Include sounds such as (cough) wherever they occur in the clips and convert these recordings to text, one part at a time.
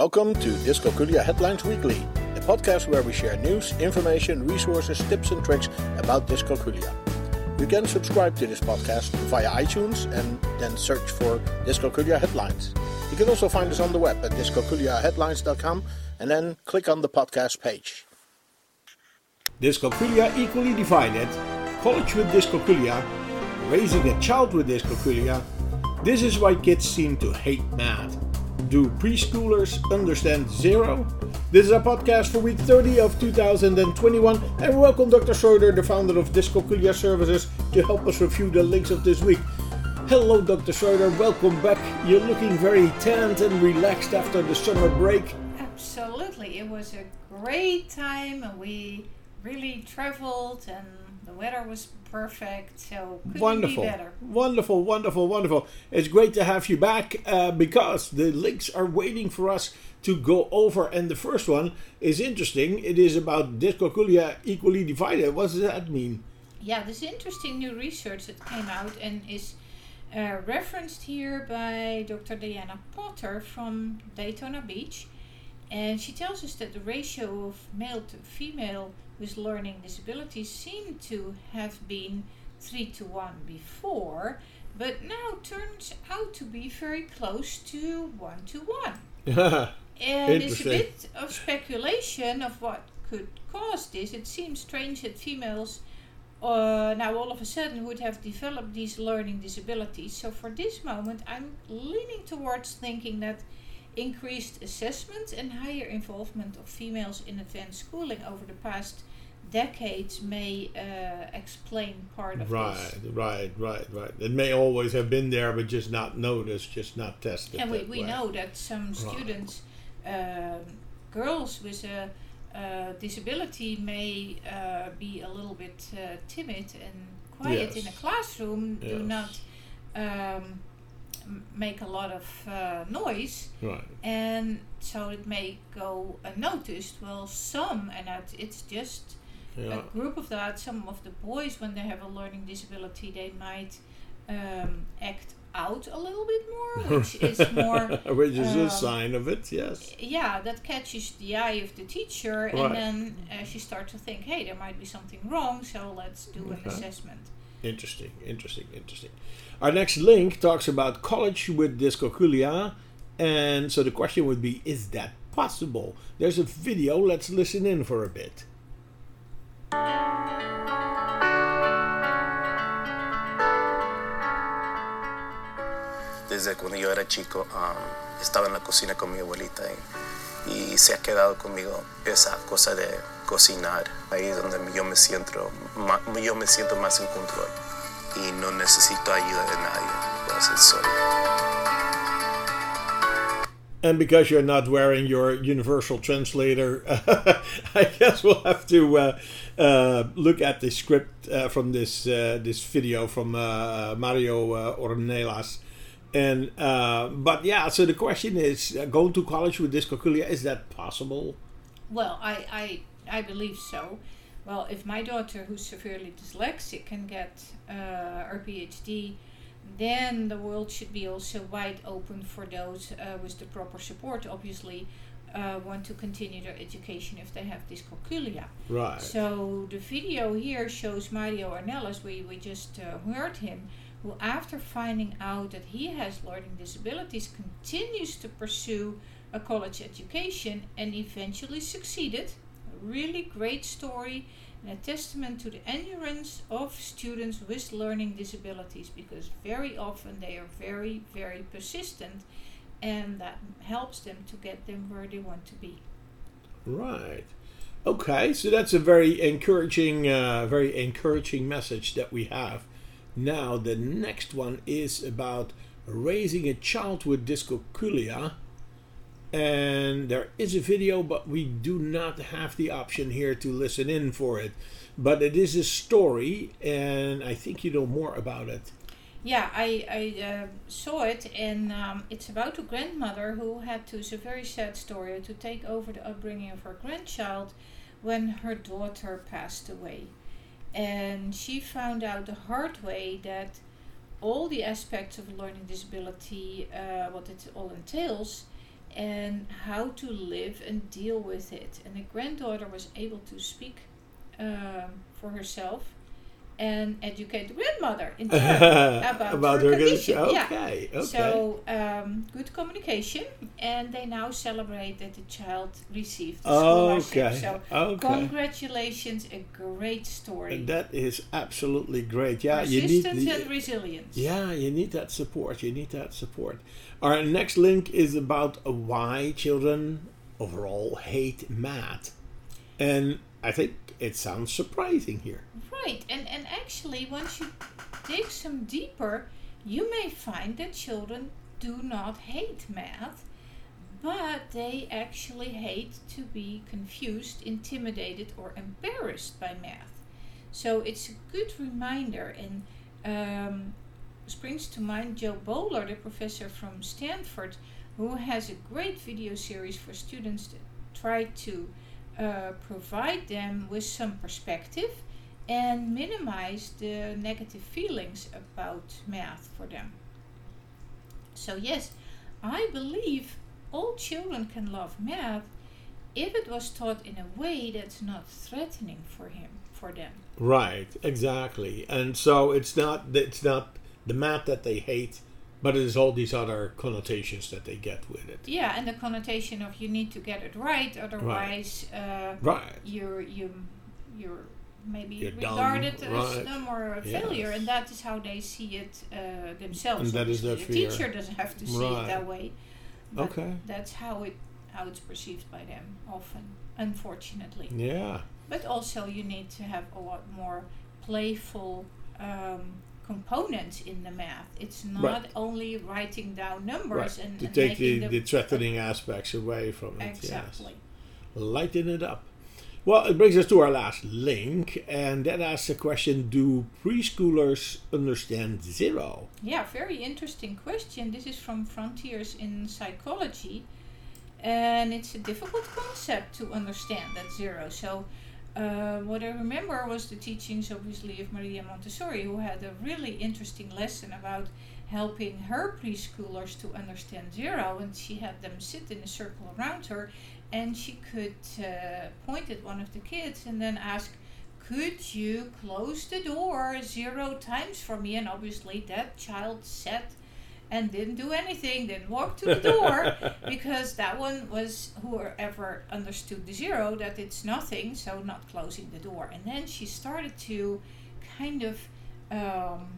Welcome to Dyscalculia Headlines Weekly, a podcast where we share news, information, resources, tips, and tricks about dyscalculia. You can subscribe to this podcast via iTunes and then search for Dyscalculia Headlines. You can also find us on the web at dyscalculiaheadlines.com and then click on the podcast page. Dyscalculia equally divided, college with dyscalculia, raising a child with dyscalculia. This is why kids seem to hate math. Do preschoolers understand zero? This is a podcast for week 30 of 2021, and welcome Dr. Schroeder, the founder of Dyscalculia Services, to help us review the links of this week. Hello, Dr. Schroeder, welcome back. You're looking very tanned and relaxed after the summer break. Absolutely, it was a great time, and we really traveled, and the weather was perfect. So couldn't wonderful, be better. wonderful, wonderful, wonderful. It's great to have you back uh, because the links are waiting for us to go over. And the first one is interesting. It is about dyscalculia equally divided. What does that mean? Yeah, this interesting new research that came out and is uh, referenced here by Dr. Diana Potter from Daytona Beach. And she tells us that the ratio of male to female with learning disabilities seemed to have been 3 to 1 before, but now turns out to be very close to 1 to 1. (laughs) And it's a bit of speculation of what could cause this. It seems strange that females uh, now all of a sudden would have developed these learning disabilities. So for this moment, I'm leaning towards thinking that increased assessment and higher involvement of females in advanced schooling over the past decades may uh, explain part of Right, this. right, right, right. It may always have been there, but just not noticed, just not tested. And we, we way. know that some students, um, girls with a uh, disability, may uh, be a little bit uh, timid and quiet in a Yes. classroom, do not um, make a lot of uh, noise, Right. and so it may go unnoticed. Well, some, and that it's just Yeah. a group of that, some of the boys, when they have a learning disability, they might um, act out a little bit more, (laughs) which is more, (laughs) Which is a um, sign of it, yes. yeah, that catches the eye of the teacher, Right. and then uh, she starts to think, hey, there might be something wrong, so let's do an assessment. Interesting, interesting, interesting. Our next link talks about college with dyscalculia. And so the question would be is that possible? There's a video, let's listen in for a bit. desde cuando yo era chico um, estaba en la cocina con mi abuelita y, y se ha quedado conmigo esa cosa de cocinar ahí es donde yo me siento ma- yo me siento más en control y no necesito ayuda de nadie puedo hacer solo And because you're not wearing your universal translator, (laughs) I guess we'll have to uh, uh, look at the script uh, from this uh, this video from uh, Mario uh, Ornelas. And uh, but yeah, so the question is, uh, going to college with dyscalculia is that possible? Well, I, I, believe so. Well, if my daughter, who's severely dyslexic, can get uh, her PhD, then the world should be also wide open for those uh, with the proper support, obviously, uh, want to continue their education if they have dyscalculia. Right. So the video here shows Mario Ornelas, we, we just uh, heard him, who after finding out that he has learning disabilities continues to pursue a college education and eventually succeeded. Really great story and a testament to the endurance of students with learning disabilities because very often they are very, very persistent and that helps them to get them where they want to be. Right. Okay, so that's a very encouraging, uh, very encouraging message that we have. Now, the next one is about raising a child with dyscalculia. And there is a video, but we do not have the option here to listen in for it. But it is a story, and I think you know more about it. Yeah, I, I uh, saw it, and um, it's about a grandmother who had to, it's a very sad story, to take over the upbringing of her grandchild when her daughter passed away. And she found out the hard way that all the aspects of learning disability, uh, what it all entails, and how to live and deal with it. And the granddaughter was able to speak um, for herself and educate the grandmother in (laughs) turn about, About her, her condition. condition. Yeah. Okay, okay. So um, good communication, and they now celebrate that the child received the Okay, scholarship. So okay. congratulations, a great story. And that is absolutely great. Yeah, you need the, and resilience. Yeah, you need that support. You need that support. Our next link is about why children overall hate math. And I think it sounds surprising here. Right, and, and actually, once you dig some deeper, you may find that children do not hate math, but they actually hate to be confused, intimidated, or embarrassed by math. So it's a good reminder, and um, springs to mind Jo Boaler, the professor from Stanford, who has a great video series for students that try to uh, provide them with some perspective and minimize the negative feelings about math for them. So, yes, I believe all children can love math if it was taught in a way that's not threatening for him for them. Right, exactly. And so it's not it's not the math that they hate, but it is all these other connotations that they get with it. Yeah, and the connotation of you need to get it right, otherwise uh, Right. you're you you're maybe You're dumb, regarded as right. dumb or a Yes. failure, and that is how they see it uh, themselves. And that is their fear. The teacher doesn't have to see Right. it that way. Okay. That's how it how it's perceived by them often, unfortunately. Yeah. But also you need to have a lot more playful um, components in the math. It's not Right. only writing down numbers Right. and, to and take the, the threatening aspects away from it. exactly. Yes. Lighten it up. Well, it brings us to our last link, and that asks the question Do preschoolers understand zero? Yeah, very interesting question. This is from Frontiers in Psychology, and it's a difficult concept to understand that zero. So, uh, what I remember was the teachings, obviously, of Maria Montessori, who had a really interesting lesson about helping her preschoolers to understand zero, and she had them sit in a circle around her, and she could uh, point at one of the kids and then ask, could you close the door zero times for me? And obviously, that child sat and didn't do anything, didn't walk to the door (laughs) because that one was whoever understood the zero that it's nothing, so not closing the door. And then she started to kind of um,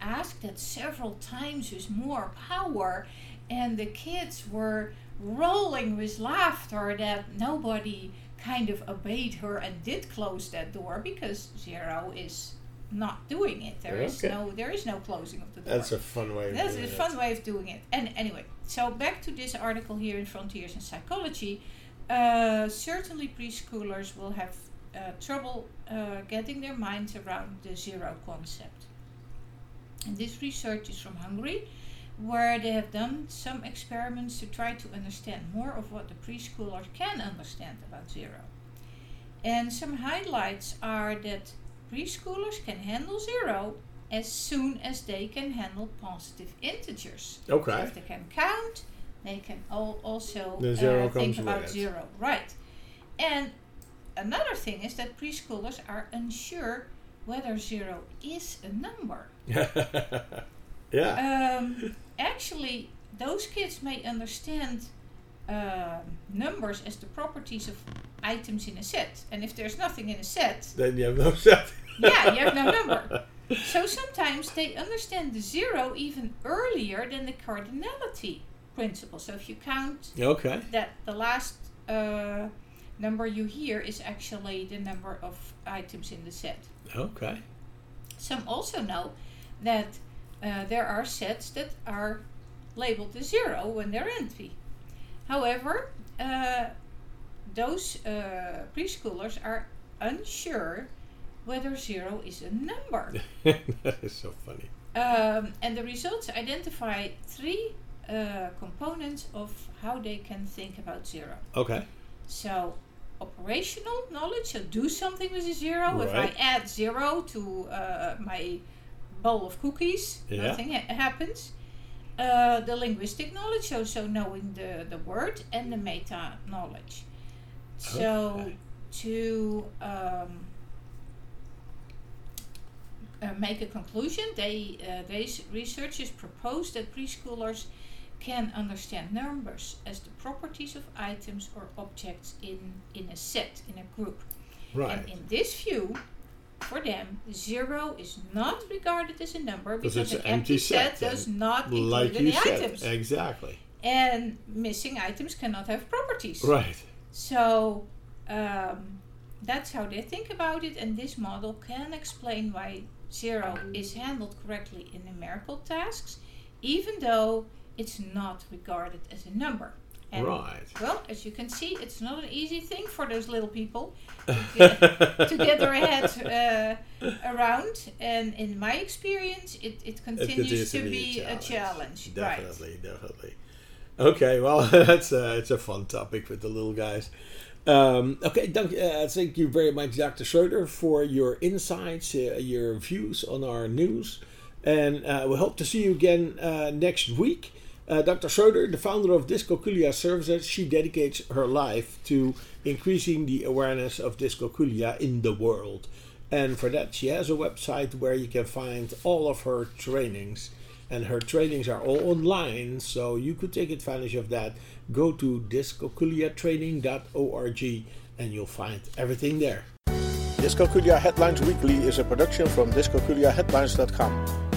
ask that several times with more power, and the kids were rolling with laughter that nobody kind of obeyed her and did close that door because zero is not doing it. There is Okay. no there is no closing of the door. That's a fun way of That's doing a it. fun way of doing it. And anyway, so back to this article here in Frontiers in Psychology. Uh, certainly, preschoolers will have uh, trouble uh, getting their minds around the zero concept. And this research is from Hungary, where they have done some experiments to try to understand more of what the preschoolers can understand about zero. And some highlights are that preschoolers can handle zero as soon as they can handle positive integers. So Okay. if they can count, they can al- also The zero uh, think about it. zero. Right. And another thing is that preschoolers are unsure whether zero is a number. (laughs) yeah. Um, actually, those kids may understand um numbers as the properties of items in a set. And if there's nothing in a set, then you have no set. (laughs) yeah, you have no (laughs) number. So sometimes they understand the zero even earlier than the cardinality principle. So if you count Okay. that the last uh, number you hear is actually the number of items in the set. Okay. Some also know that uh, there are sets that are labeled as zero when they're empty. However, uh, those uh, preschoolers are unsure whether zero is a number. (laughs) that is so funny. Um, and the results identify three uh, components of how they can think about zero. Okay. So, operational knowledge, so do something with a zero. If I add zero to uh, my bowl of cookies, Yeah. nothing ha- happens. Uh, the linguistic knowledge, so so knowing the the word and the meta knowledge. So to um, uh, make a conclusion, they uh, these researchers propose that preschoolers can understand numbers as the properties of items or objects in in a set in a group. Right. And in this view, for them, zero is not regarded as a number Because an empty set, set, does not include like any said, items. exactly. And missing items cannot have properties. Right. So um, that's how they think about it, and this model can explain why zero is handled correctly in numerical tasks, even though it's not regarded as a number. And Right. Well, as you can see, it's not an easy thing for those little people to get, (laughs) to get their head uh, around. And in my experience, it, it continues to be a challenge. Definitely, definitely. Okay, well, (laughs) that's uh, it's a fun topic with the little guys. Um, okay, thank, uh, thank you very much, Dr. Schroeder, for your insights, uh, your views on our news, and uh, we hope to see you again uh, next week. Uh, Dr. Schroeder, the founder of Dyscalculia Services, she dedicates her life to increasing the awareness of dyscalculia in the world. And for that, she has a website where you can find all of her trainings. And her trainings are all online, so you could take advantage of that. Go to dyscalculiatraining.org and you'll find everything there. Dyscalculia Headlines Weekly is a production from dyscalculiaheadlines.com.